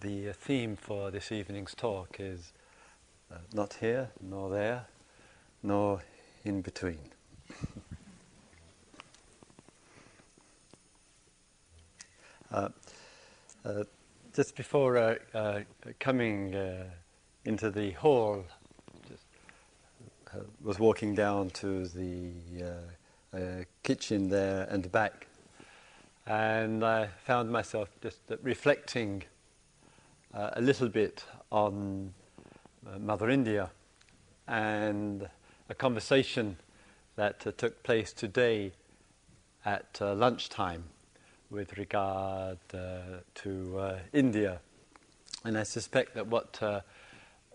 the theme for this evening's talk is uh, not here, nor there, nor in between. uh, uh, just before uh, uh, coming uh, into the hall, just, was walking down to the kitchen there and back, and I found myself just reflecting uh, a little bit on uh, Mother India and a conversation that uh, took place today at uh, lunchtime with regard uh, to uh, India. And I suspect that what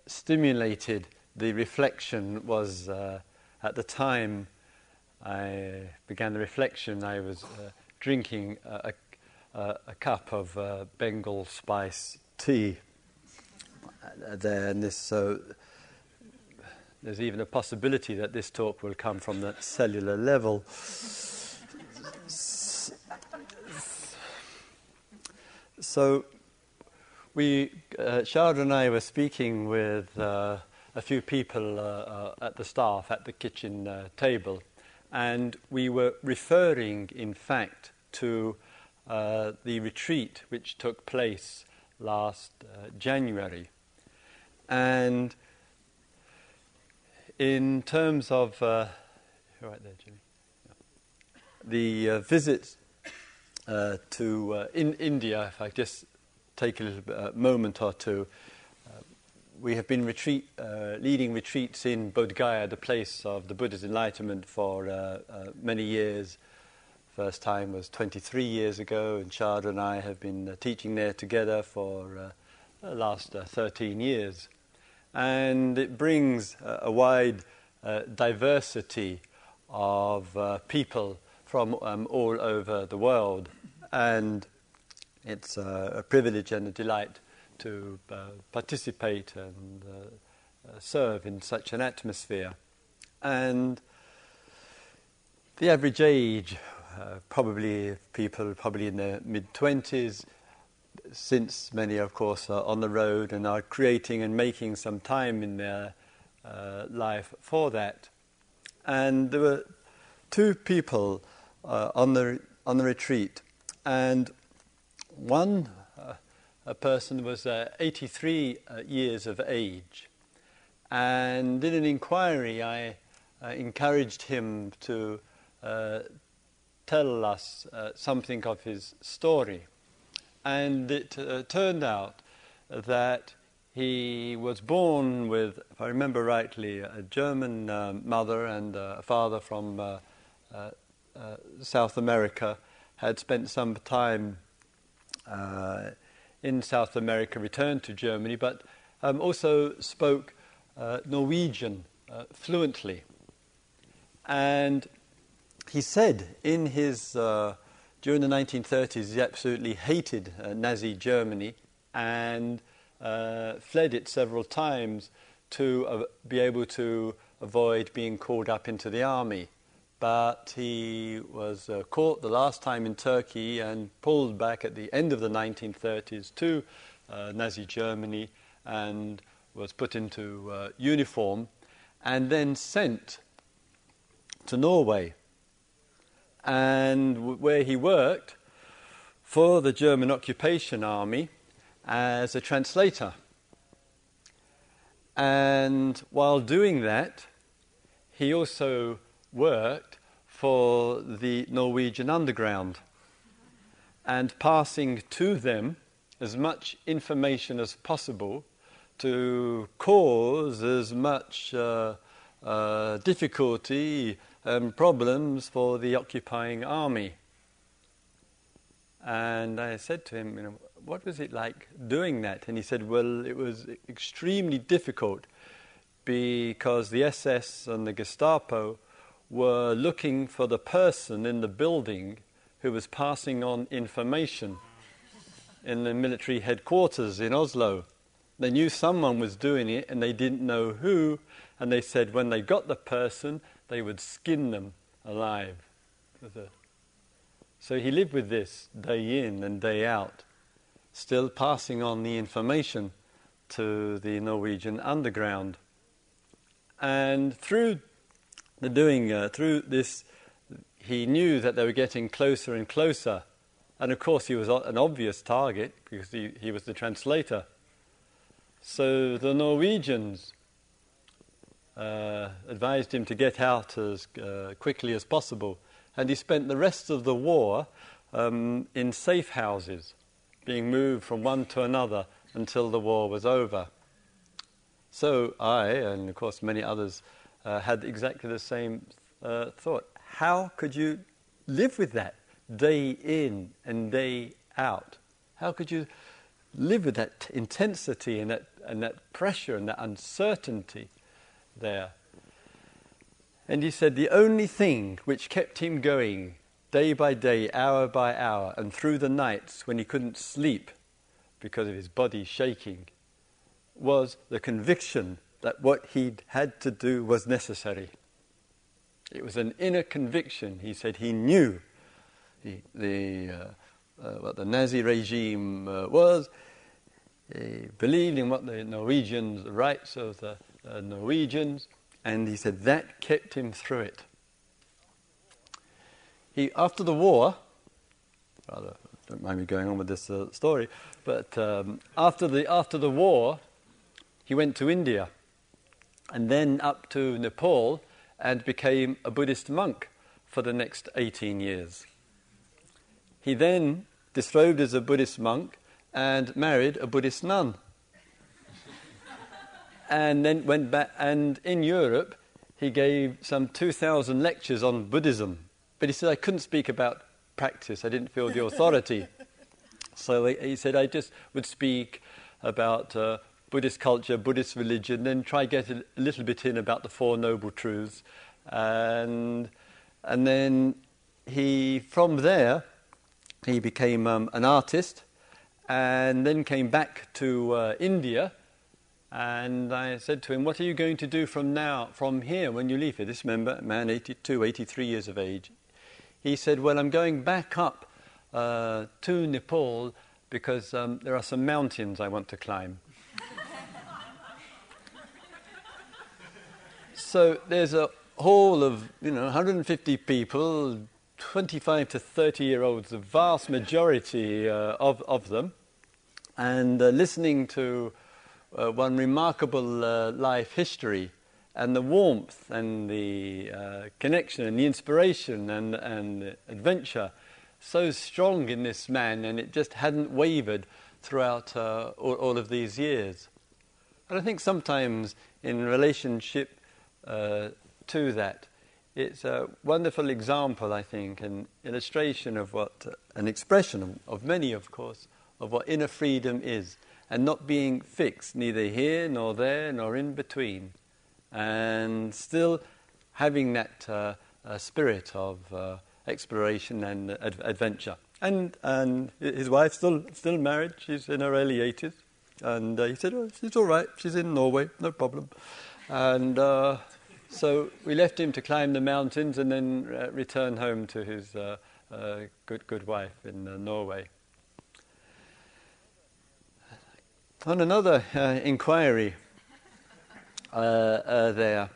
stimulated the reflection was at the time I began the reflection, I was drinking a, a, a, cup of Bengal spice tea there, and this so there's even a possibility that this talk will come from that cellular level. So, we, uh, and I were speaking with uh, a few people uh, uh at the staff at the kitchen uh, table, and we were referring, in fact, to uh, the retreat which took place last uh, January. And in terms of, uh, right there, Jimmy, the uh, visit uh, to uh, in India, if I just take a little uh, moment or two, we have been retreat, leading retreats in Bodh Gaya, the place of the Buddha's enlightenment, for many years. First time was 23 years ago, and Chandra and I have been uh, teaching there together for uh, the last uh, 13 years. And it brings a wide uh, diversity of uh, people from um, all over the world. And it's uh, a privilege and a delight to participate and serve in such an atmosphere. And the average age uh, probably people probably in their mid 20s, since many, of course, are on the road and are creating and making some time in their uh, life for that. And there were two people uh, on, the, on the retreat, and one uh, a person was uh, 83 years of age. And in an inquiry, I encouraged him to tell us uh, something of his story. And it uh, turned out that he was born with, if I remember rightly, a German uh, mother and a father from uh, uh, uh, South America, had spent some time in South America, returned to Germany, but um, also spoke Norwegian fluently. And he said in his, uh, during the 1930s, he absolutely hated uh, Nazi Germany and uh, fled it several times to be able to avoid being called up into the army. But he was uh, caught the last time in Turkey and pulled back at the end of the 1930s to uh, Nazi Germany and was put into uniform and then sent to Norway and where he worked for the German occupation army as a translator. And while doing that, he also worked for the Norwegian underground and passing to them as much information as possible to cause as much uh, uh, difficulty um, problems for the occupying army. And I said to him, you know, what was it like doing that? And he said, well, it was extremely difficult because the SS and the Gestapo were looking for the person in the building who was passing on information in the military headquarters in Oslo. They knew someone was doing it and they didn't know who, and they said when they got the person, they would skin them alive. So he lived with this day in and day out. still passing on the information to the Norwegian underground. And through the doing, uh, through this, he knew that they were getting closer and closer. And of course, he was an obvious target because he, he was the translator. So the Norwegians uh, advised him to get out as uh, quickly as possible. And he spent the rest of the war um, in safe houses, being moved from one to another until the war was over. So I, and of course many others, uh, had exactly the same uh, thought. How could you live with that day in and day out? How could you live with that intensity and that, and that pressure and that uncertainty there? And he said the only thing which kept him going day by day, hour by hour, and through the nights when he couldn't sleep because of his body shaking, was the conviction that what he'd had to do was necessary. It was an inner conviction. He said he knew the, the uh, uh, what the Nazi regime uh, was. He believed in what the Norwegians, rights of the uh, Norwegians, and he said that kept him through it. He, after the war, rather, don't mind me going on with this uh, story, but um, after the after the war, he went to India and then up to Nepal and became a Buddhist monk for the next 18 years. He then disrobed as a Buddhist monk and married a Buddhist nun. And then went back, and in Europe, he gave some 2,000 lectures on Buddhism. But he said, I couldn't speak about practice, I didn't feel the authority. so he said, I just would speak about uh, Buddhist culture, Buddhist religion, then try get a, a little bit in about the Four Noble Truths. And, and then he, from there, he became um, an artist and then came back to uh, India. And I said to him, What are you going to do from now, from here, when you leave here? This member, man, 82, 83 years of age. He said, Well, I'm going back up uh, to Nepal because um, there are some mountains I want to climb. So there's a hall of, you know, 150 people, 25 to 30 year olds, the vast majority uh, of, of them, and uh, listening to uh, one remarkable uh, life history and the warmth and the uh, connection and the inspiration and, and adventure so strong in this man, and it just hadn't wavered throughout uh, all, all of these years. And I think sometimes in relationship uh, to that. It's a wonderful example, I think, an illustration of what, an expression of, of many, of course, of what inner freedom is, and not being fixed, neither here nor there nor in between, and still having that uh, uh, spirit of uh, exploration and ad- adventure. And, and his wife still still married. She's in her early 80s. And uh, he said, oh, she's all right. She's in Norway, no problem. And uh, so we left him to climb the mountains and then uh, return home to his good, good wife in Norway. On another uh, inquiry uh, there,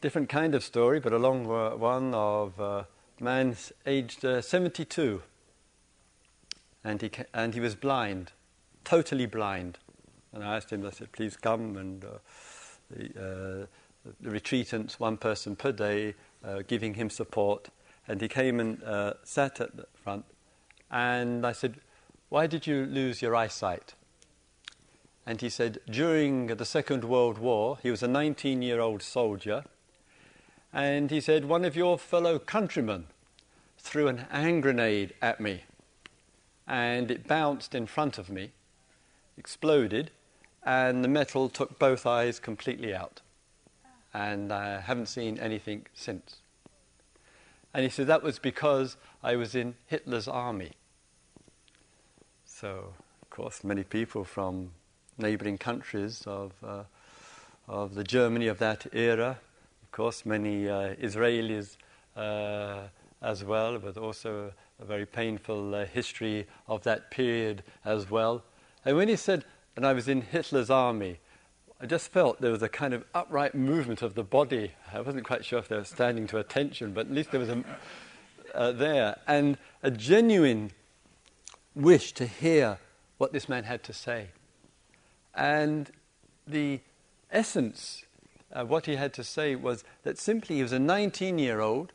different kind of story, but a long one of a man aged 72, and he, ca- and he was blind, totally blind. And I asked him, I said, please come and the, uh, the retreatants, one person per day, uh, giving him support. And he came and uh, sat at the front. And I said, Why did you lose your eyesight? And he said, During the Second World War, he was a 19 year old soldier. And he said, One of your fellow countrymen threw an hand grenade at me. And it bounced in front of me, exploded, and the metal took both eyes completely out. And I haven't seen anything since. And he said that was because I was in Hitler's army. So, of course, many people from neighboring countries of, uh, of the Germany of that era, of course, many uh, Israelis uh, as well, with also a, a very painful uh, history of that period as well. And when he said, and I was in Hitler's army, I just felt there was a kind of upright movement of the body. I wasn't quite sure if they were standing to attention, but at least there was a, uh, there, and a genuine wish to hear what this man had to say. And the essence of what he had to say was that simply he was a 19 year old,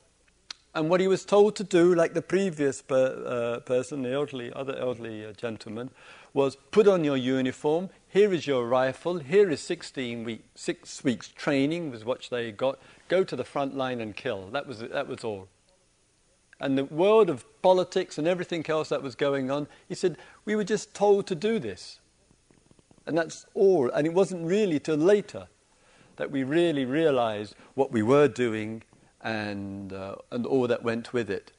and what he was told to do, like the previous per, uh, person, the elderly, other elderly uh, gentleman, was put on your uniform. Here is your rifle. Here is 16 week, six weeks training, was what they got. Go to the front line and kill. That was, that was all and the world of politics and everything else that was going on, he said, we were just told to do this. And that's all. And it wasn't really till later that we really realized what we were doing and, uh, and all that went with it.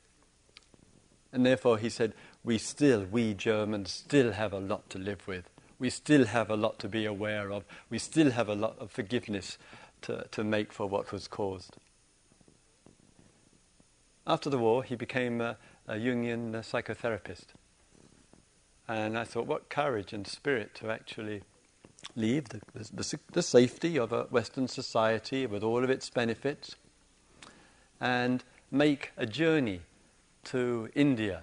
And therefore, he said, we still, we Germans, still have a lot to live with. We still have a lot to be aware of. We still have a lot of forgiveness to, to make for what was caused. After the war, he became a, a Jungian uh, psychotherapist. And I thought, what courage and spirit to actually leave the, the, the, safety of a Western society with all of its benefits and make a journey to India.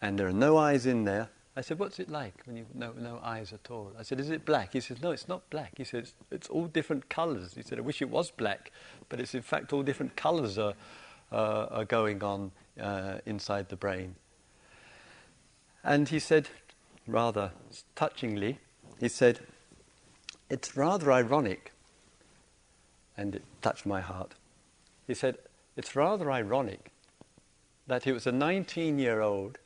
And there are no eyes in there. I said, What's it like when you no, no eyes at all? I said, Is it black? He says, No, it's not black. He says, It's all different colours. He said, I wish it was black, but it's in fact all different colours are uh, are going on uh, inside the brain. And he said, rather touchingly, he said, It's rather ironic, and it touched my heart. He said, It's rather ironic that he was a 19 year old.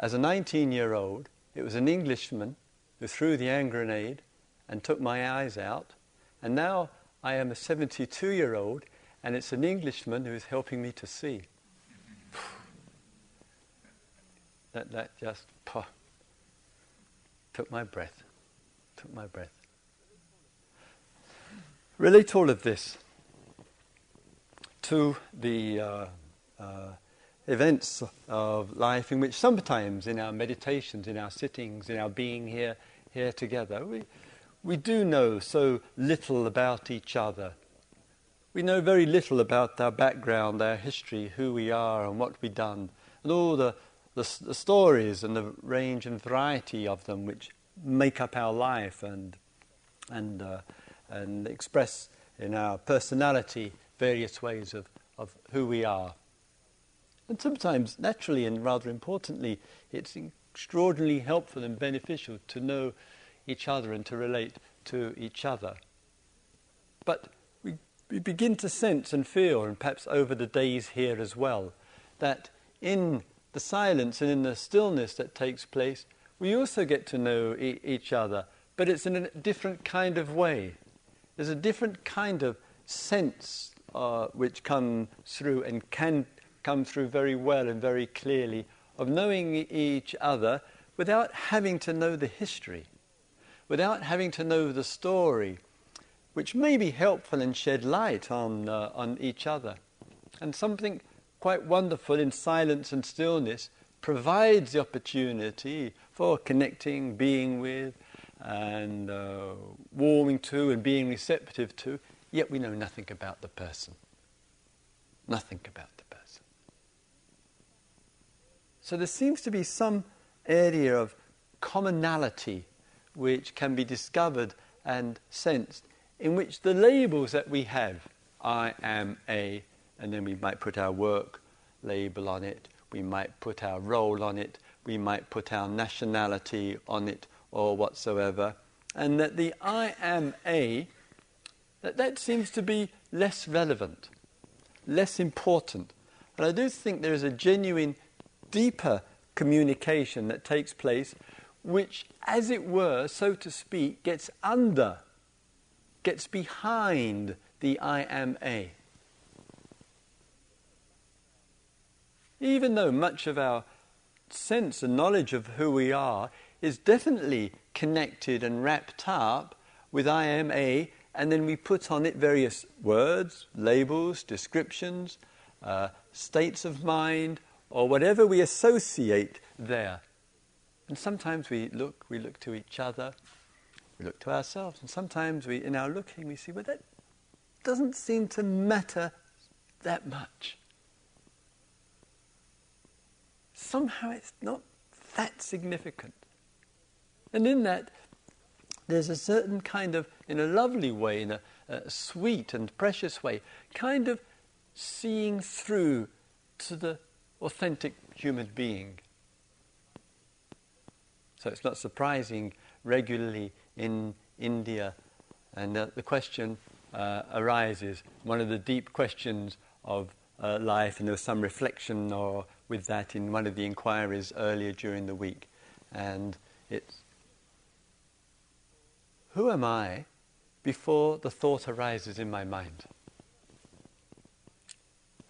As a 19 year old, it was an Englishman who threw the hand grenade and took my eyes out. And now I am a 72 year old and it's an Englishman who is helping me to see. that, that just took my breath, took my breath. Relate all of this to the uh, uh, events of life in which sometimes in our meditations, in our sittings, in our being here, here together, we, we do know so little about each other we know very little about our background, our history, who we are, and what we've done, and all the, the, the stories and the range and variety of them which make up our life and, and, uh, and express in our personality various ways of, of who we are. And sometimes, naturally and rather importantly, it's extraordinarily helpful and beneficial to know each other and to relate to each other. But we begin to sense and feel, and perhaps over the days here as well, that in the silence and in the stillness that takes place, we also get to know e- each other, but it's in a different kind of way. There's a different kind of sense uh, which comes through and can come through very well and very clearly of knowing each other without having to know the history, without having to know the story which may be helpful and shed light on, uh, on each other. And something quite wonderful in silence and stillness provides the opportunity for connecting, being with, and uh, warming to, and being receptive to, yet we know nothing about the person. Nothing about the person. So there seems to be some area of commonality which can be discovered and sensed in which the labels that we have, I am a, and then we might put our work label on it, we might put our role on it, we might put our nationality on it or whatsoever, and that the I am a, that that seems to be less relevant, less important. And I do think there is a genuine, deeper communication that takes place, which, as it were, so to speak, gets under gets behind the I am a. Even though much of our sense and knowledge of who we are is definitely connected and wrapped up with I am a, and then we put on it various words, labels, descriptions, uh, states of mind, or whatever we associate there. And sometimes we look, we look to each other, we look to ourselves, and sometimes we, in our looking, we see, well, that doesn't seem to matter that much. Somehow it's not that significant. And in that, there's a certain kind of, in a lovely way, in a, a sweet and precious way, kind of seeing through to the authentic human being. So it's not surprising regularly in India, and uh, the question uh, arises, one of the deep questions of uh, life, and there was some reflection or with that in one of the inquiries earlier during the week, and it's who am I before the thought arises in my mind?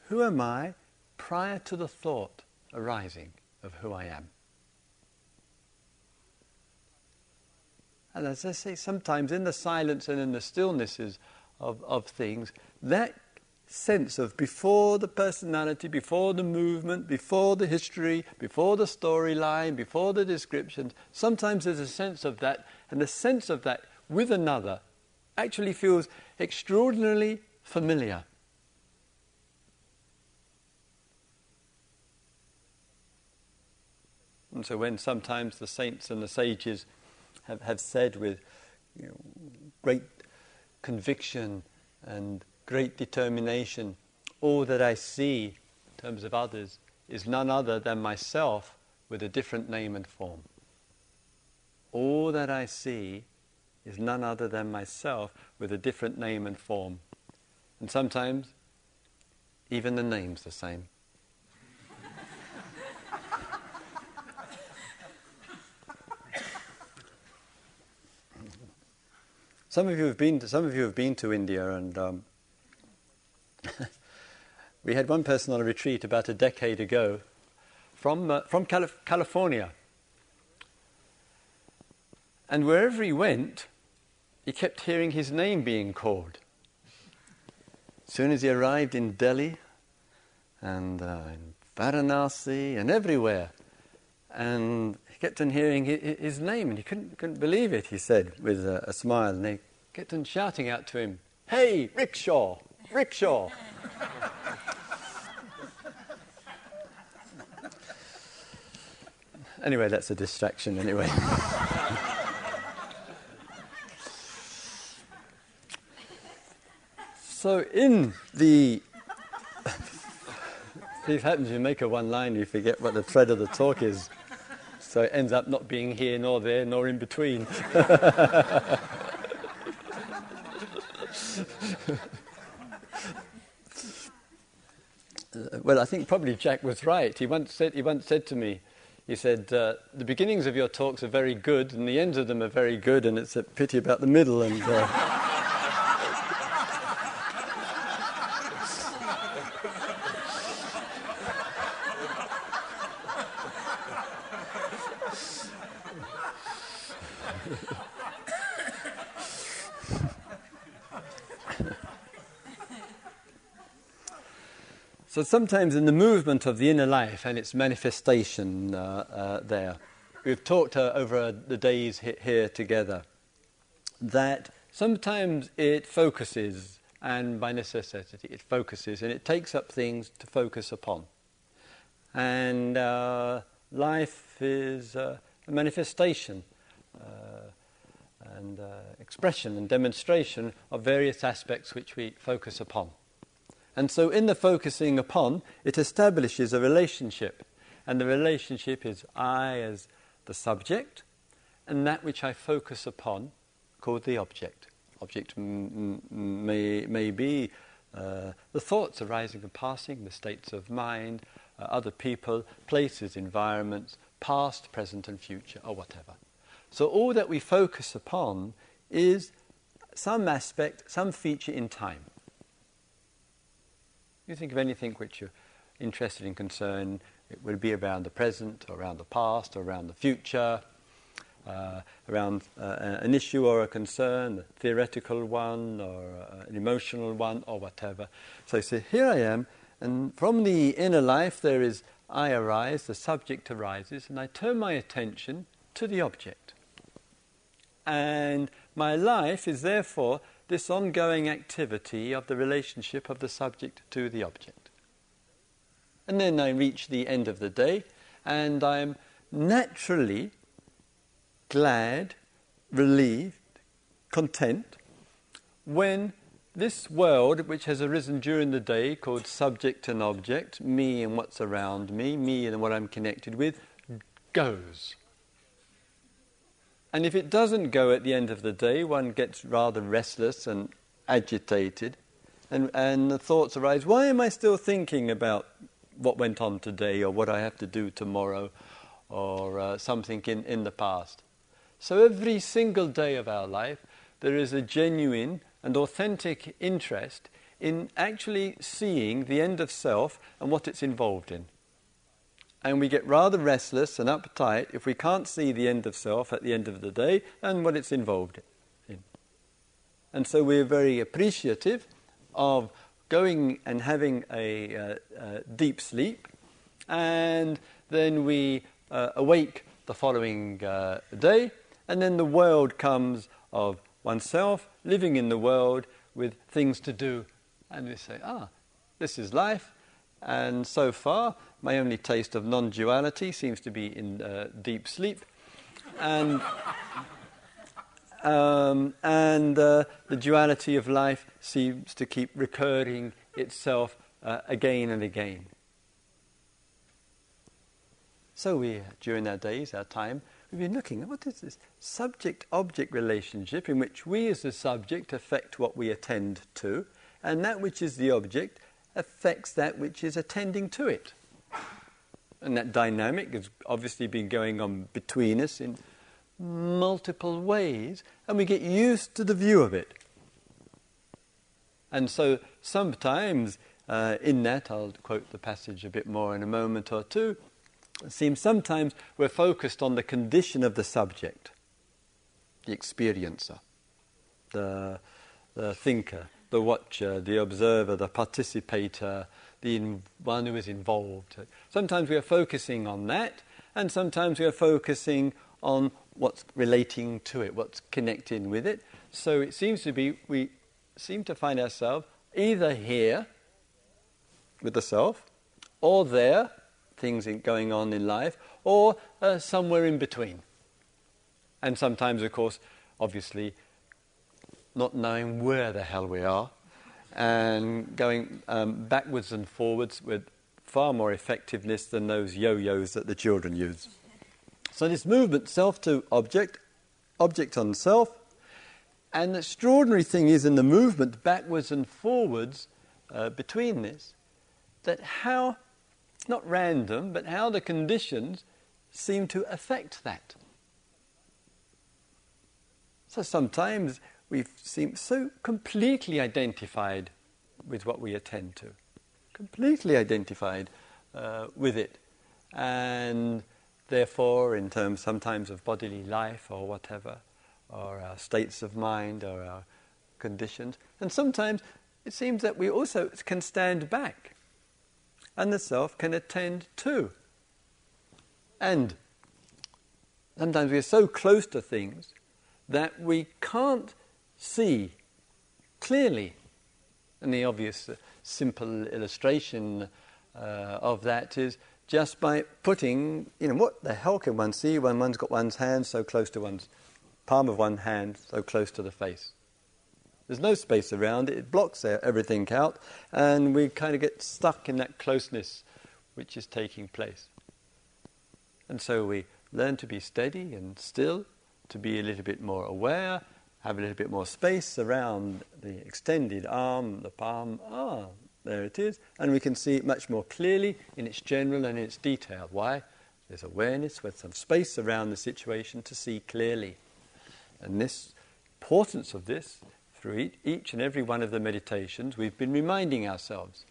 Who am I prior to the thought arising of who I am? And as I say, sometimes in the silence and in the stillnesses of, of things, that sense of before the personality, before the movement, before the history, before the storyline, before the descriptions, sometimes there's a sense of that, and the sense of that with another actually feels extraordinarily familiar. And so, when sometimes the saints and the sages have, have said with you know, great conviction and great determination, all that I see in terms of others is none other than myself with a different name and form. All that I see is none other than myself with a different name and form. And sometimes even the name's the same. Some of you have been to, some of you have been to India and um, we had one person on a retreat about a decade ago from, uh, from Calif- California. And wherever he went, he kept hearing his name being called. As soon as he arrived in Delhi and uh, in Varanasi and everywhere, and kept on hearing his name, and he couldn't, couldn't believe it, he said with a, a smile, and they kept on shouting out to him, Hey, rickshaw, rickshaw. anyway, that's a distraction, anyway. So in the it happens you make a one line you forget what the thread of the talk is. So it ends up not being here nor there nor in between. well, I think probably Jack was right. He once said, he once said to me, he said, uh, The beginnings of your talks are very good, and the ends of them are very good, and it's a pity about the middle. And, uh, So sometimes in the movement of the inner life and its manifestation uh, uh, there, we've talked uh, over the days here together that sometimes it focuses, and by necessity it focuses, and it takes up things to focus upon. And uh, life is uh, a manifestation and expression and demonstration of various aspects which we focus upon. And so, in the focusing upon, it establishes a relationship. And the relationship is I as the subject, and that which I focus upon, called the object. Object m- m- may, may be uh, the thoughts arising and passing, the states of mind, uh, other people, places, environments, past, present, and future, or whatever. So, all that we focus upon is some aspect, some feature in time. You think of anything which you're interested in, concern, it would be around the present, or around the past, or around the future, uh, around uh, an issue or a concern, a theoretical one, or uh, an emotional one, or whatever. So, you say, here I am, And from the inner life, there is I arise, the subject arises, and I turn my attention to the object. And my life is therefore this ongoing activity of the relationship of the subject to the object. And then I reach the end of the day, and I am naturally glad, relieved, content when this world, which has arisen during the day, called subject and object, me and what's around me, me and what I'm connected with, goes. And if it doesn't go at the end of the day, one gets rather restless and agitated, and, and the thoughts arise why am I still thinking about what went on today or what I have to do tomorrow or uh, something in, in the past? So every single day of our life, there is a genuine and authentic interest in actually seeing the end of self and what it's involved in. And we get rather restless and uptight if we can't see the end of self at the end of the day and what it's involved in. And so we're very appreciative of going and having a uh, uh, deep sleep, and then we uh, awake the following uh, day, and then the world comes of oneself, living in the world with things to do. And we say, ah, this is life. And so far, my only taste of non duality seems to be in uh, deep sleep. And, um, and uh, the duality of life seems to keep recurring itself uh, again and again. So we, during our days, our time, we've been looking at what is this subject object relationship in which we as the subject affect what we attend to, and that which is the object affects that which is attending to it. And that dynamic has obviously been going on between us in multiple ways, and we get used to the view of it. And so sometimes uh, in that, I'll quote the passage a bit more in a moment or two, it seems sometimes we're focused on the condition of the subject, the experiencer, the, the thinker, the watcher, the observer, the participator, the in, one who is involved. Sometimes we are focusing on that, and sometimes we are focusing on what's relating to it, what's connecting with it. So it seems to be we seem to find ourselves either here with the self, or there things going on in life, or uh, somewhere in between. And sometimes, of course, obviously, not knowing where the hell we are, and going um, backwards and forwards with far more effectiveness than those yo yos that the children use. So, this movement, self to object, object on self, and the extraordinary thing is in the movement backwards and forwards uh, between this, that how not random, but how the conditions seem to affect that. So sometimes we seem so completely identified with what we attend to, completely identified uh, with it. And therefore, in terms sometimes of bodily life or whatever, or our states of mind or our conditions, and sometimes it seems that we also can stand back and the self can attend to. And sometimes we are so close to things that we can't see clearly. And the obvious, uh, simple illustration uh, of that is just by putting, you know, what the hell can one see when one's got one's hand so close to one's palm of one hand, so close to the face? There's no space around it, it blocks everything out, and we kind of get stuck in that closeness which is taking place. And so we learn to be steady and still, to be a little bit more aware, have a little bit more space around the extended arm, the palm. Ah, there it is. And we can see it much more clearly in its general and in its detail. Why? There's awareness with some space around the situation to see clearly. And this importance of this through each and every one of the meditations, we've been reminding ourselves.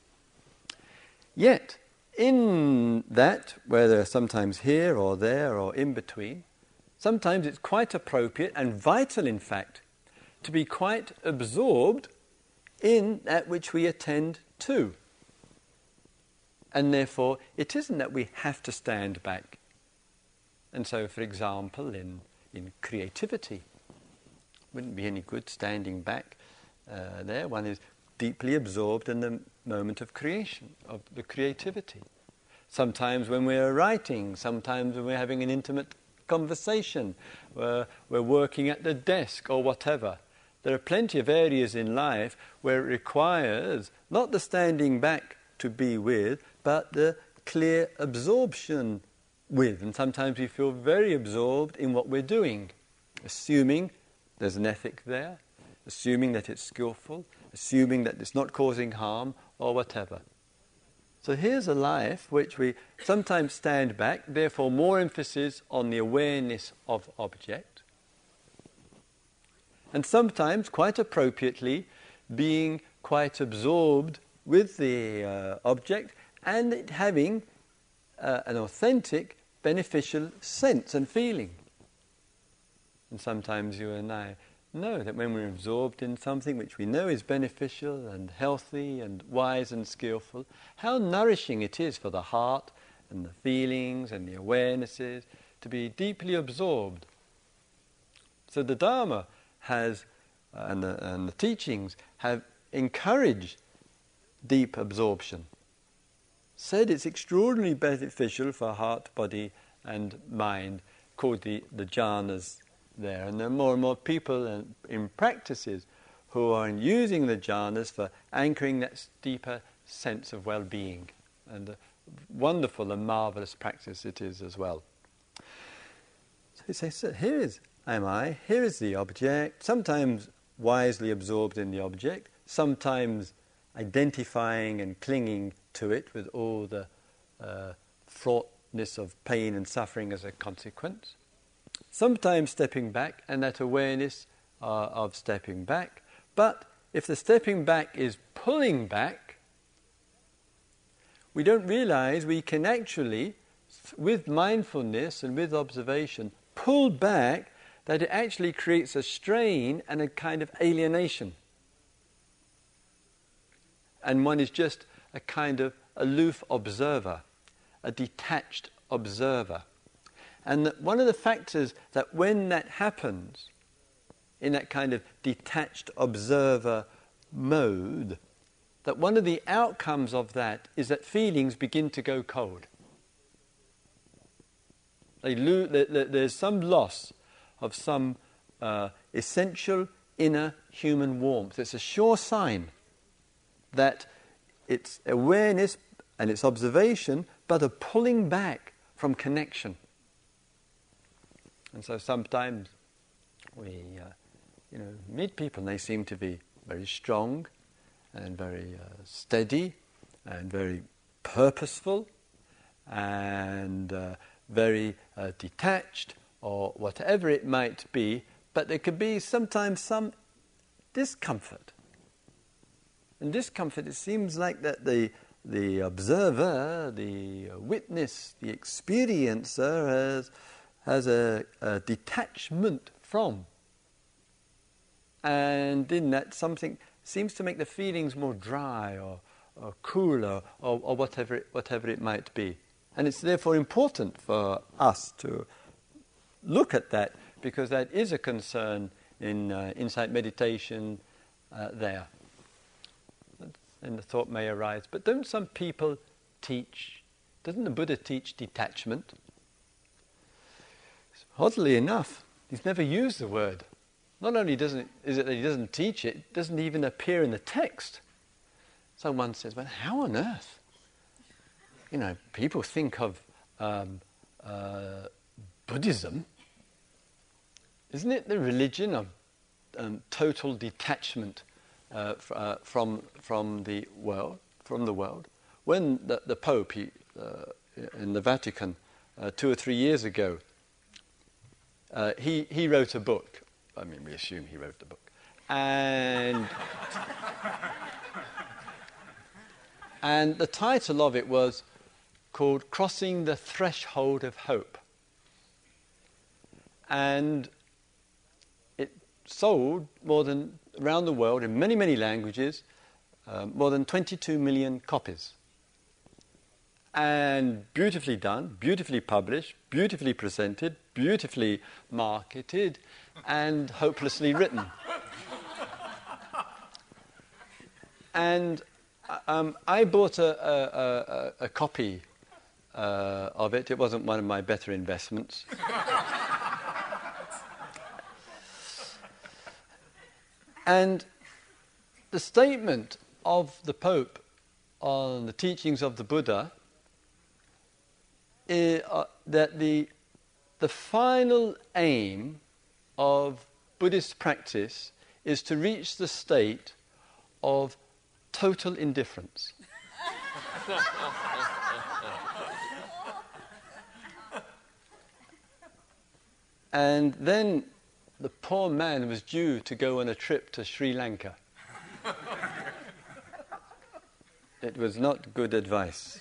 Yet, in that, whether sometimes here or there or in between, sometimes it's quite appropriate and vital, in fact, to be quite absorbed in that which we attend to. And therefore, it isn't that we have to stand back. And so, for example, in, in creativity, wouldn't be any good standing back uh, there. One is deeply absorbed in the moment of creation, of the creativity. Sometimes when we're writing, sometimes when we're having an intimate conversation, we're, we're working at the desk or whatever. There are plenty of areas in life where it requires not the standing back to be with, but the clear absorption with. And sometimes we feel very absorbed in what we're doing, assuming there's an ethic there, assuming that it's skillful, assuming that it's not causing harm or whatever. So here's a life which we sometimes stand back, therefore, more emphasis on the awareness of object. And sometimes, quite appropriately, being quite absorbed with the uh, object and having uh, an authentic, beneficial sense and feeling. And sometimes you and I know that when we're absorbed in something which we know is beneficial and healthy and wise and skillful, how nourishing it is for the heart and the feelings and the awarenesses to be deeply absorbed. So the Dharma has, uh, and, the, and the teachings have encouraged deep absorption. Said it's extraordinarily beneficial for heart, body, and mind, called the, the jhanas there. And there are more and more people in, in practices who are using the jhanas for anchoring that deeper sense of well being. And a wonderful and marvelous practice it is as well. So he says, so here is am I, here is the object, sometimes wisely absorbed in the object, sometimes identifying and clinging to it with all the uh, fraughtness of pain and suffering as a consequence sometimes stepping back and that awareness uh, of stepping back. But if the stepping back is pulling back, we don't realize we can actually, with mindfulness and with observation, pull back that it actually creates a strain and a kind of alienation. And one is just a kind of aloof observer, a detached observer. And that one of the factors that when that happens, in that kind of detached observer mode, that one of the outcomes of that is that feelings begin to go cold. They there's some loss of some uh, essential inner human warmth. It's a sure sign that it's awareness and it's observation, but a pulling back from connection. And so sometimes we, uh, you know, meet people and they seem to be very strong and very uh, steady and very purposeful and uh, very uh, detached or whatever it might be, but there could be sometimes some discomfort. And discomfort, it seems like that the, the observer, the witness, the experiencer has has a, a detachment from. And in that, something seems to make the feelings more dry or, or cooler or, or whatever, it, whatever it might be. And it's therefore important for us to look at that because that is a concern in uh, insight meditation uh, there. And the thought may arise, but don't some people teach? Doesn't the Buddha teach detachment? Oddly enough, he's never used the word. Not only doesn't is it that he doesn't teach it, it doesn't even appear in the text. Someone says, "Well, how on earth?" You know, people think of um, uh, Buddhism. Isn't it the religion of um, total detachment uh, f- uh, from from the world? From the world. When the, the Pope he, uh, in the Vatican uh, two or three years ago uh, he, he wrote a book. I mean, we assume he wrote the book. And, and the title of it was called Crossing the Threshold of Hope. And it sold more than around the world in many, many languages, uh, more than 22 million copies. and beautifully done, beautifully published, beautifully presented, beautifully marketed, and hopelessly written. and um, I bought a, a, a, a copy uh, of it. It wasn't one of my better investments. and the statement of the Pope on the teachings of the Buddha is, uh, that the, the final aim of Buddhist practice is to reach the state of total indifference. and then the poor man was due to go on a trip to Sri Lanka. it was not good advice.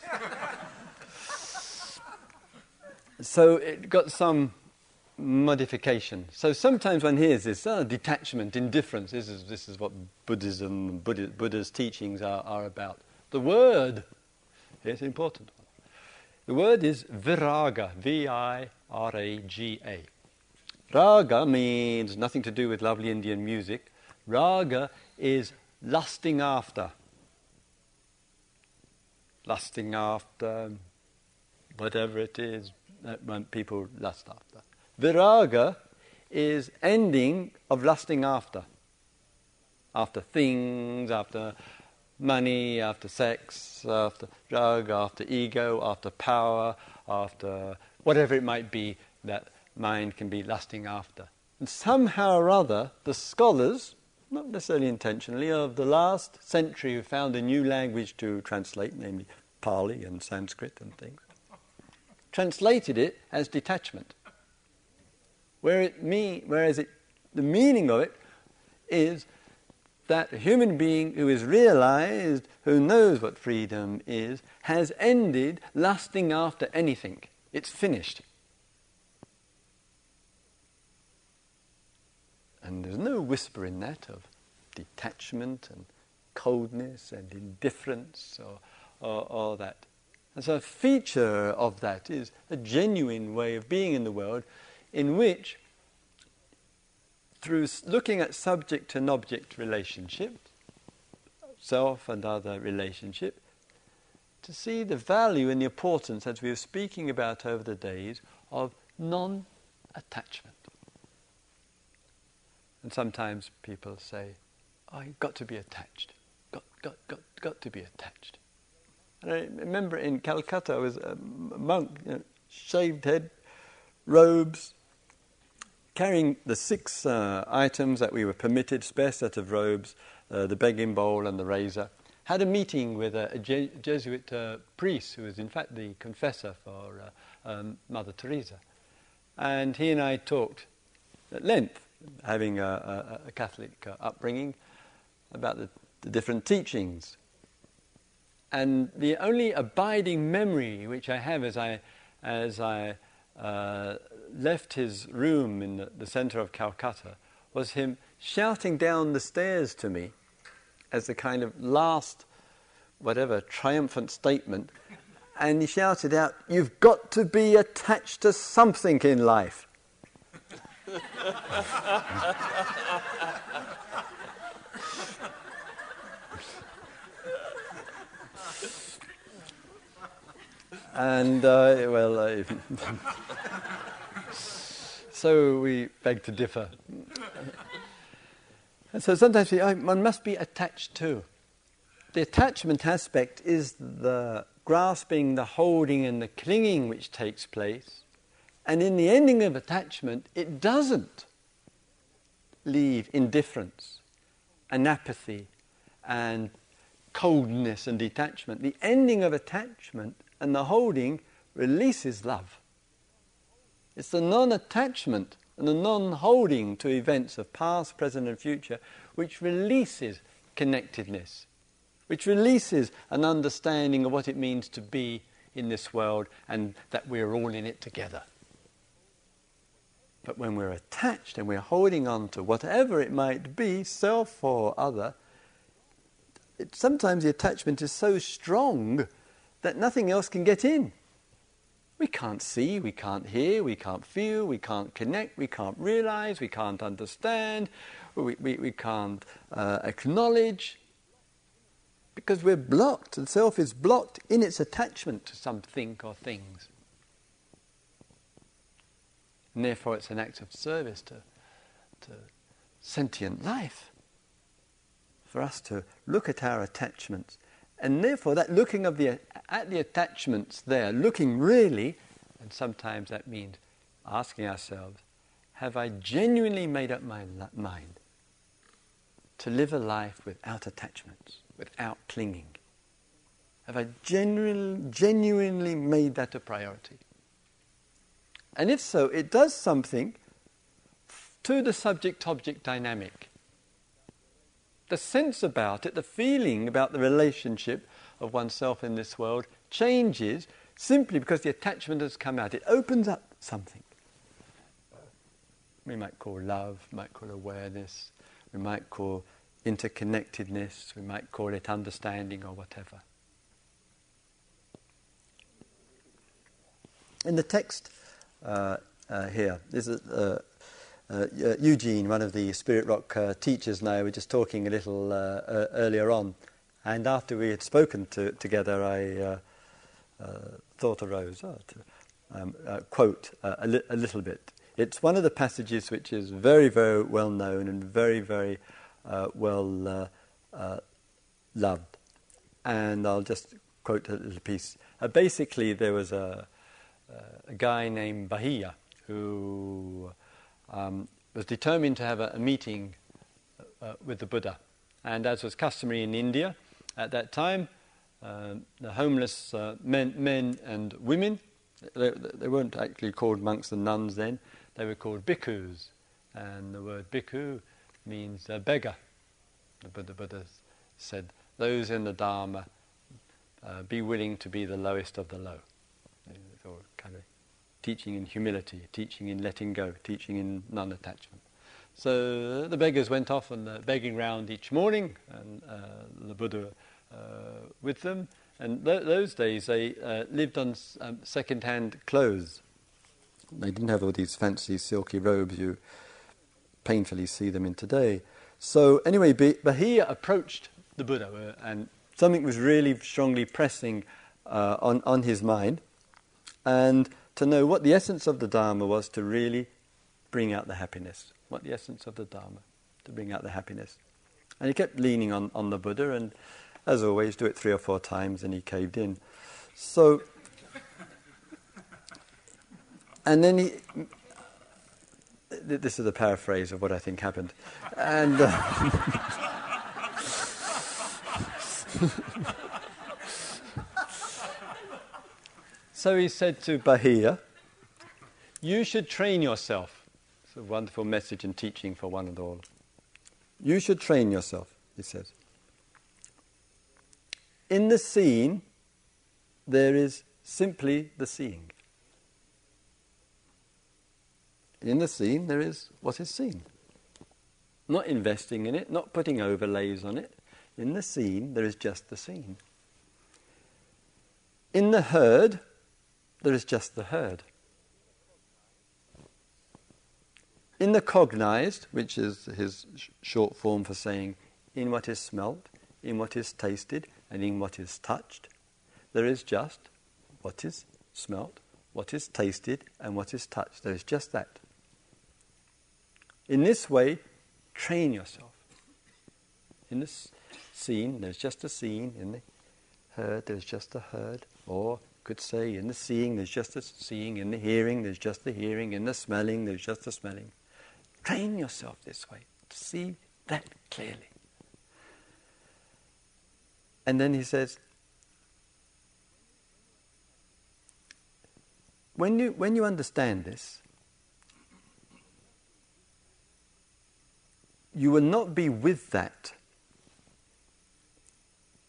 So it got some modification. So sometimes one hears this oh, detachment, indifference. This is, this is what Buddhism, Buddha, Buddha's teachings are, are about. The word is important. The word is viraga, V I R A G A. Raga means nothing to do with lovely Indian music. Raga is lusting after. Lusting after whatever it is Uh, that people lust after. Viraga is ending of lusting after. After things, after money, after sex, after drug, after ego, after power, after whatever it might be that mind can be lusting after. And somehow or other, the scholars, not necessarily intentionally, of the last century who found a new language to translate, namely Pali and Sanskrit and things, translated it as detachment. Where it mean, whereas it, the meaning of it is that a human being who is realized, who knows what freedom is, has ended lusting after anything. It's finished. And there's no whisper in that of detachment and coldness and indifference or, or, or that. And so a feature of that is a genuine way of being in the world in which, through looking at subject and object relationship, self and other relationship, to see the value and the importance, as we were speaking about over the days, of non attachment. And sometimes people say, you've got to be attached. Got, got, got, got to be attached. And I remember in Calcutta, I was a monk, you know, shaved head, robes, carrying the six uh, items that we were permitted, spare set of robes, uh, the begging bowl and the razor, had a meeting with a, a Je- Jesuit uh, priest who was in fact the confessor for uh, um, Mother Teresa. And he and I talked at length, having a, a, a Catholic uh, upbringing, about the, the different teachings. And the only abiding memory which I have as I, as I uh, left his room in the, the center of Calcutta was him shouting down the stairs to me as the kind of last, whatever, triumphant statement. And he shouted out, You've got to be attached to something in life. and uh, well, uh, so we beg to differ. and so sometimes we, oh, one must be attached to. The attachment aspect is the grasping, the holding, and the clinging which takes place. And in the ending of attachment, it doesn't leave indifference and apathy and coldness and detachment. The ending of attachment and the holding releases love. It's the non attachment and the non holding to events of past, present, and future which releases connectedness, which releases an understanding of what it means to be in this world and that we're all in it together. But when we're attached and we're holding on to whatever it might be, self or other, it, sometimes the attachment is so strong that nothing else can get in. We can't see, we can't hear, we can't feel, we can't connect, we can't realize, we can't understand, we, we, we can't uh, acknowledge. Because we're blocked. The self is blocked in its attachment to something or things. And therefore, it's an act of service to, to sentient life for us to look at our attachments. And therefore, that looking of the, at the attachments there, looking really, and sometimes that means asking ourselves, have I genuinely made up my mind to live a life without attachments, without clinging? Have I genuinely, genuinely made that a priority? And if so, it does something to the subject object dynamic. The sense about it, the feeling about the relationship of oneself in this world changes simply because the attachment has come out. It opens up something. We might call love, we might call awareness, we might call interconnectedness, we might call it understanding or whatever. In the text uh, uh, here, this is uh, uh, Eugene, one of the Spirit Rock uh, teachers now, we were just talking a little uh, uh, earlier on. And after we had spoken to, together, I uh, uh thought arose oh, to um, uh, quote a, li- a, little bit. It's one of the passages which is very, very well known and very, very well loved. And I'll just quote a little piece. basically, there was a, a guy named Bahiya who um, was determined to have a, a meeting uh, with the Buddha. And as was customary in India at that time, uh, the homeless uh, men, men and women, they, they, weren't actually called monks and nuns then, they were called bhikkhus. And the word bhikkhu means a beggar. The Buddha, Buddha said, Those in the Dharma, uh, be willing to be the lowest of the low. Or kind of teaching in humility, teaching in letting go, teaching in non attachment. So the beggars went off on the begging round each morning, and uh, the Buddha with them. And th- those days they uh, lived on um, second hand clothes. They didn't have all these fancy silky robes you painfully see them in today. So, anyway, Bahiya approached the Buddha, uh, and something was really strongly pressing uh, on, on his mind. And to know what the essence of the Dharma was to really bring out the happiness. What the essence of the Dharma, to bring out the happiness. And he kept leaning on, on the Buddha, and as always, do it three or four times, and he caved in. So, and then he. This is a paraphrase of what I think happened. And. Uh, So he said to Bahiya, You should train yourself. It's a wonderful message and teaching for one and all. You should train yourself, he says. In the seeing, there is simply the seeing. In the seen, there is what is seen. Not investing in it, not putting overlays on it. In the seen, there is just the seen. In the heard, there is just the heard. In the cognized, which is his sh- short form for saying in what is smelt, in what is tasted, and in what is touched, there is just what is smelt, what is tasted, and what is touched. There is just that. In this way, train yourself. In this seen, there's just a seen. In the heard, there's just a heard. Or could say in the seeing there's just the seeing, in the hearing there's just the hearing, in the smelling there's just the smelling. Train yourself this way to see that clearly. And then he says, when you, when you understand this, you will not be with that.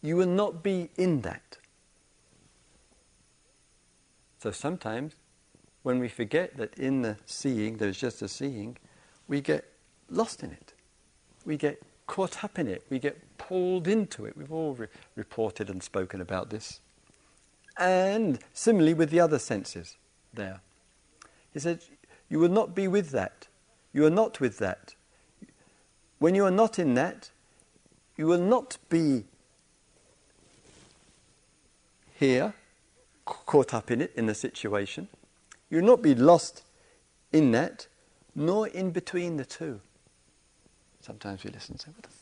You will not be in that. So sometimes when we forget that in the seeing there's just a seeing, we get lost in it. We get caught up in it. We get pulled into it. We've all re- reported and spoken about this. and similarly with the other senses there. He said, You will not be with that. You are not with that. When you are not in that, you will not be here, caught up in it, in the situation. You will not be lost in that, nor in between the two. Sometimes we listen and say, what the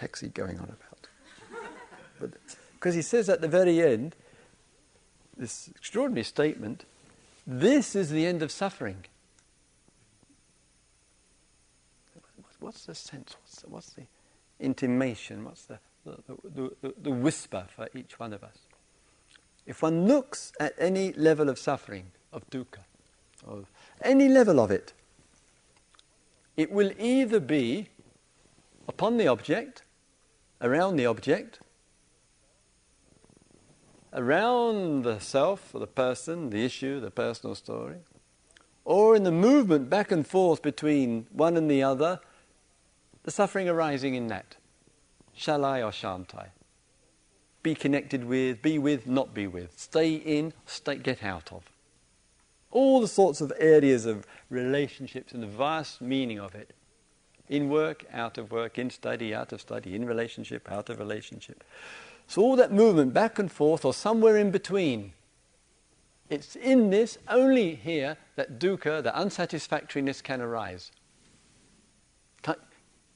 heck's he going on about? Because he says at the very end, this extraordinary statement this is the end of suffering. What's the sense? What's the, what's the intimation? What's the, the, the, the whisper for each one of us? If one looks at any level of suffering, of dukkha, of any level of it, it will either be upon the object, around the object, around the self, or the person, the issue, the personal story, or in the movement back and forth between one and the other, the suffering arising in that. Shall I or shan't I? Be connected with, be with, not be with. Stay in, stay, get out of. All the sorts of areas of relationships and the vast meaning of it. In work, out of work, in study, out of study, in relationship, out of relationship. So all that movement back and forth or somewhere in between. It's in this, only here, that dukkha, the unsatisfactoriness can arise.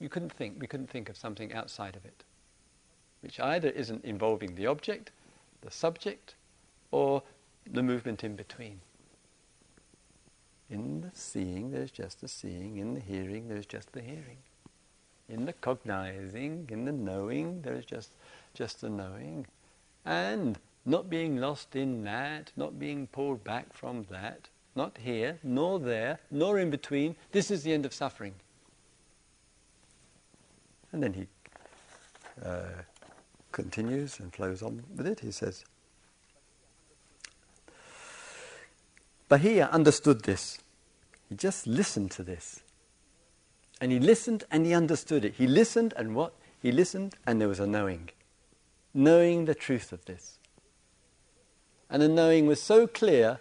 You couldn't think, we couldn't think of something outside of it, which either isn't involving the object, the subject, or the movement in between. In the seeing, there's just the seeing. In the hearing, there's just the hearing. In the cognizing, in the knowing, there's just just the knowing, and not being lost in that, not being pulled back from that, not here, nor there, nor in between. This is the end of suffering. And then he uh, continues and flows on with it. He says, Bahiya understood this. He just listened to this. And he listened and he understood it. He listened and what? He listened and there was a knowing knowing the truth of this. And the knowing was so clear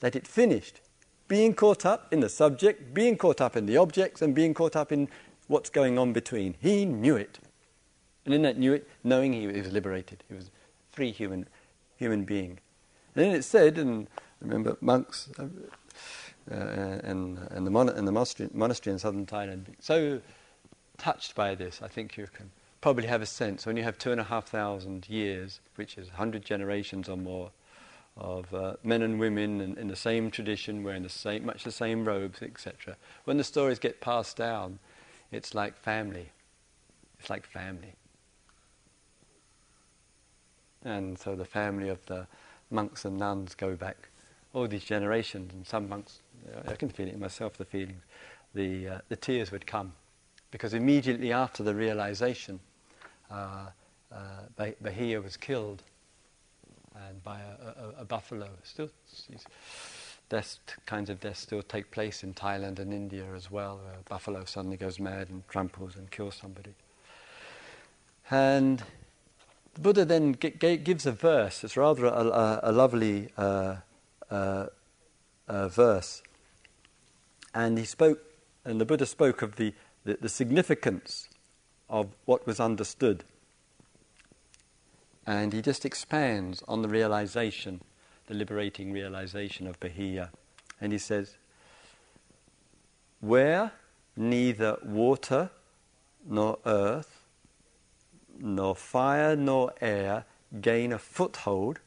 that it finished being caught up in the subject, being caught up in the objects, and being caught up in what's going on between. He knew it. And in that knew it, knowing he was liberated. He was free human, human being. And then it said, and remember monks uh, uh and, and the, mon- the monastery, monastery in southern Thailand, so touched by this, I think you can probably have a sense when you have two and a half thousand years, which is 100 generations or more, of uh, men and women in, in, the same tradition, wearing the same, much the same robes, etc. When the stories get passed down, it's like family. It's like family. And so the family of the monks and nuns go back all these generations, and some monks, I can feel it myself, the feelings, the, uh, the tears would come. Because immediately after the realization, uh, uh, Bahiya was killed and by a, a, a buffalo. Still, deaths, kinds of deaths still take place in Thailand and India as well, where a buffalo suddenly goes mad and tramples and kills somebody. And the Buddha then g- g- gives a verse. It's rather a, a, a lovely uh, uh, uh, verse. And he spoke, and the Buddha spoke of the, the, the significance of what was understood. And he just expands on the realization, the liberating realization of Bahiya. And he says, Where neither water nor earth, nor fire nor air gain a foothold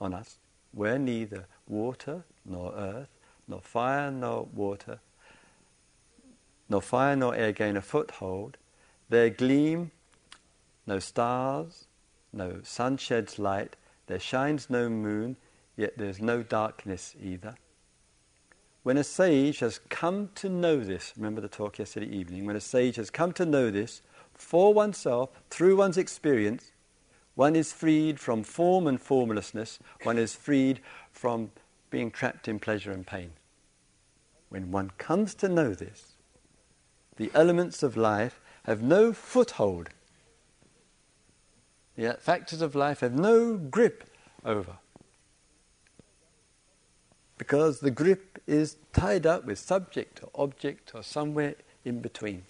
on us, where neither water nor earth, nor fire nor water, nor fire nor air gain a foothold, there gleam no stars, no sun sheds light, there shines no moon, yet there's no darkness either. When a sage has come to know this, remember the talk yesterday evening, when a sage has come to know this for oneself, through one's experience, one is freed from form and formlessness, one is freed from being trapped in pleasure and pain. When one comes to know this, the elements of life have no foothold. The factors of life have no grip over. Because the grip is tied up with subject or object or somewhere in between.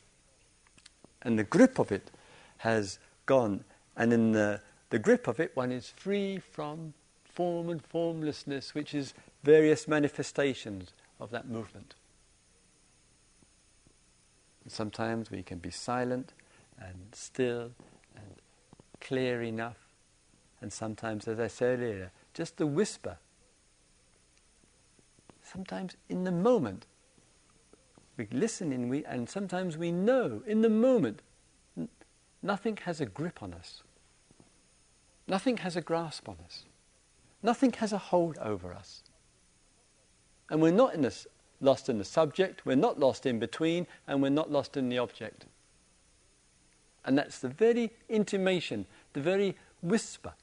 And the grip of it has gone. And in the, the grip of it, one is free from form and formlessness, which is various manifestations of that movement. And sometimes we can be silent and still and clear enough. And sometimes, as I said earlier, just a whisper. Sometimes in the moment, we listen in, we, and sometimes we know in the moment n- nothing has a grip on us. Nothing has a grasp on us. Nothing has a hold over us. And we're not in this, lost in the subject, we're not lost in between, and we're not lost in the object. And that's the very intimation, the very whisper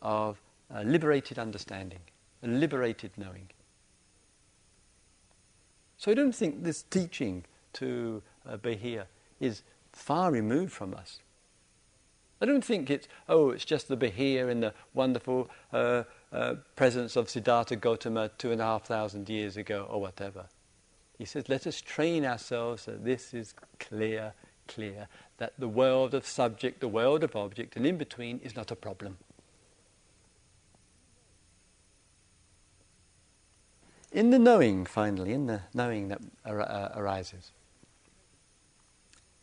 of a liberated understanding, a liberated knowing. So I don't think this teaching to uh, Bahiya is far removed from us. I don't think it's, oh, it's just the Bahiya and the wonderful uh, uh, presence of Siddhartha Gautama two and a half thousand years ago or whatever. He says, let us train ourselves that this is clear, clear, that the world of subject, the world of object, and in between is not a problem. In the knowing, finally, in the knowing that ar- uh, arises.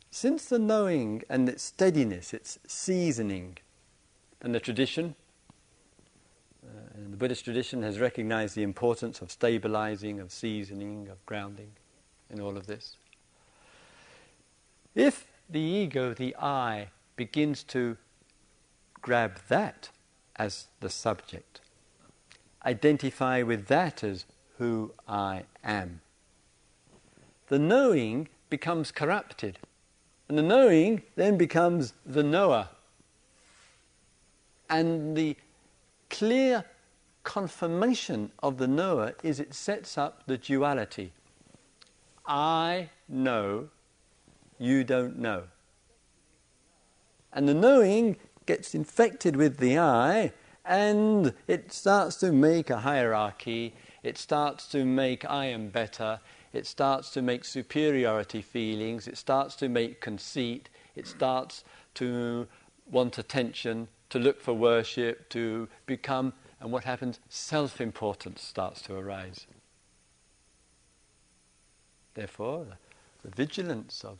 Since the knowing and its steadiness, its seasoning, and the tradition, the Buddhist tradition has recognized the importance of stabilizing, of seasoning, of grounding in all of this. If the ego, the I, begins to grab that as the subject, identify with that as who I am. The knowing becomes corrupted, and the knowing then becomes the knower. And the clear confirmation of the knower is it sets up the duality. I know, you don't know. And the knowing gets infected with the I, and it starts to make a hierarchy it starts to make I am better. It starts to make superiority feelings. It starts to make conceit. It starts to want attention, to look for worship, to become, and what happens? Self importance starts to arise. Therefore, the, vigilance of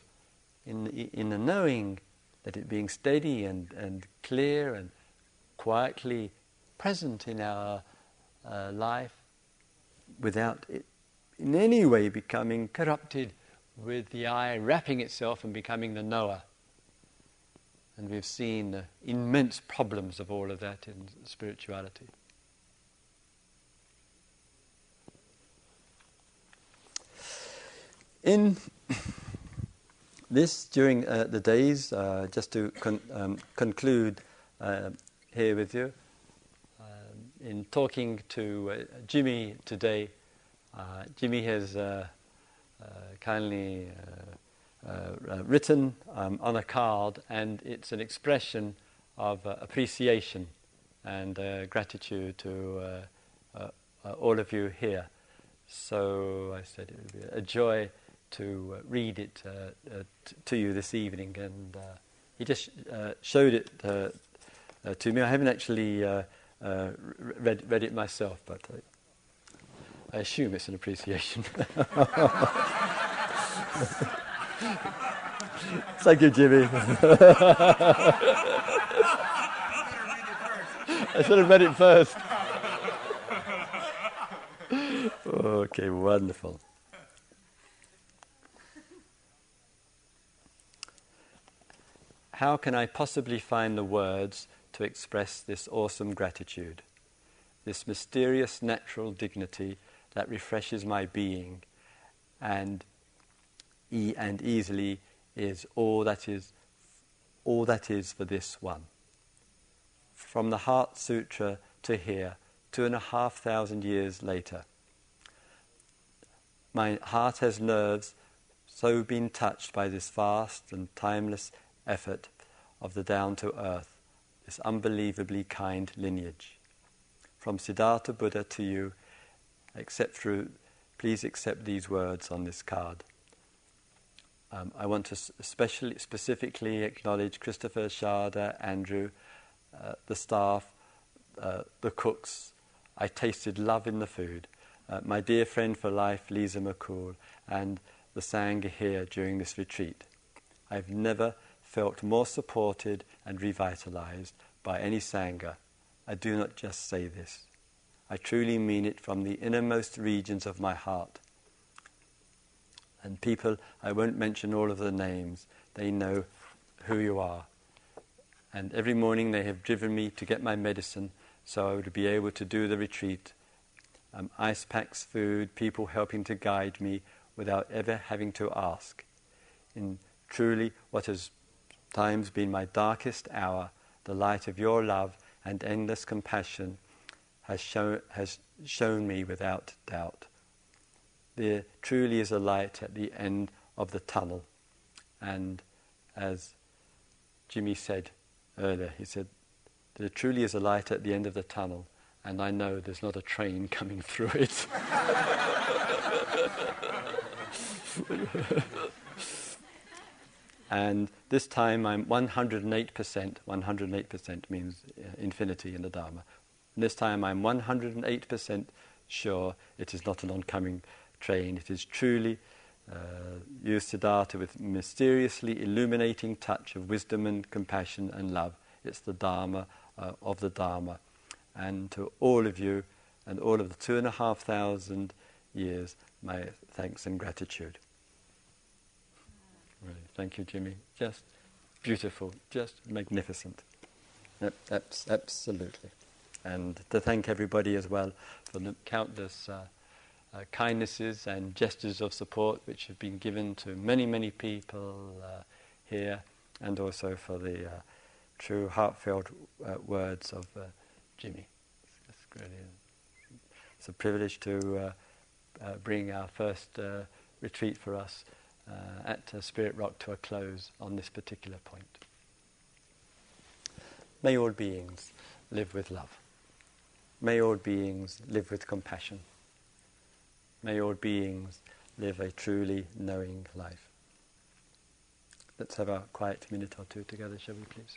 in the, in the knowing that it being steady and, and clear and quietly present in our uh, life without it in any way becoming corrupted with the I wrapping itself and becoming the knower. And we've seen the immense problems of all of that in spirituality. In this, during uh, the days, uh, just to con- um, conclude uh, here with you, in talking to uh, Jimmy today, uh, Jimmy has uh, kindly written um, on a card, and it's an expression of appreciation and gratitude to all of you here. So I said it would be a joy to uh, read it uh, uh, t- to you this evening, and he just showed it to me. I haven't actually uh, read, read it myself, but I, I assume it's an appreciation. Thank you, Jimmy. I should have read it first. okay, wonderful. How can I possibly find the words to express this awesome gratitude, this mysterious natural dignity that refreshes my being and, e- and easily is all that is all that is for this one. From the Heart Sutra to here, two and a half thousand years later, my heart has nerves so been touched by this vast and timeless effort of the down to earth this unbelievably kind lineage. From Siddhartha Buddha to you, accept through, please accept these words on this card. Um, I want to especially, specifically acknowledge Christopher, Shada, Andrew, uh, the staff, uh, the cooks. I tasted love in the food. Uh, my dear friend for life, Lisa McCool, and the Sangha here during this retreat. I've never felt more supported and revitalized by any Sangha. I do not just say this. I truly mean it from the innermost regions of my heart. And people, I won't mention all of the names, they know who you are. And every morning they have driven me to get my medicine so I would be able to do the retreat. Um, ice packs, food, people helping to guide me without ever having to ask. In truly what has times been my darkest hour, the light of your love and endless compassion has shown, has shown me without doubt. There truly is a light at the end of the tunnel. And as Jimmy said earlier, he said, there truly is a light at the end of the tunnel, and I know there's not a train coming through it. and this time I'm 108%. 108% means uh, infinity in the Dharma. And this time I'm 108% sure it is not an oncoming train. It is truly uh, you, Siddhartha, with mysteriously illuminating touch of wisdom and compassion and love. It's the Dharma uh, of the Dharma. And to all of you and all of the two and a half thousand years, my thanks and gratitude. Really, thank you, Jimmy. Just beautiful, just magnificent. Absolutely. And to thank everybody as well for the countless uh, uh, kindnesses and gestures of support which have been given to many, many people uh, here, and also for the uh, true heartfelt uh, words of uh, Jimmy. It's, really, it's, a privilege to bring our first retreat for us Uh, at uh, Spirit Rock to a close on this particular point. May all beings live with love. May all beings live with compassion. May all beings live a truly knowing life. Let's have a quiet minute or two together, shall we please?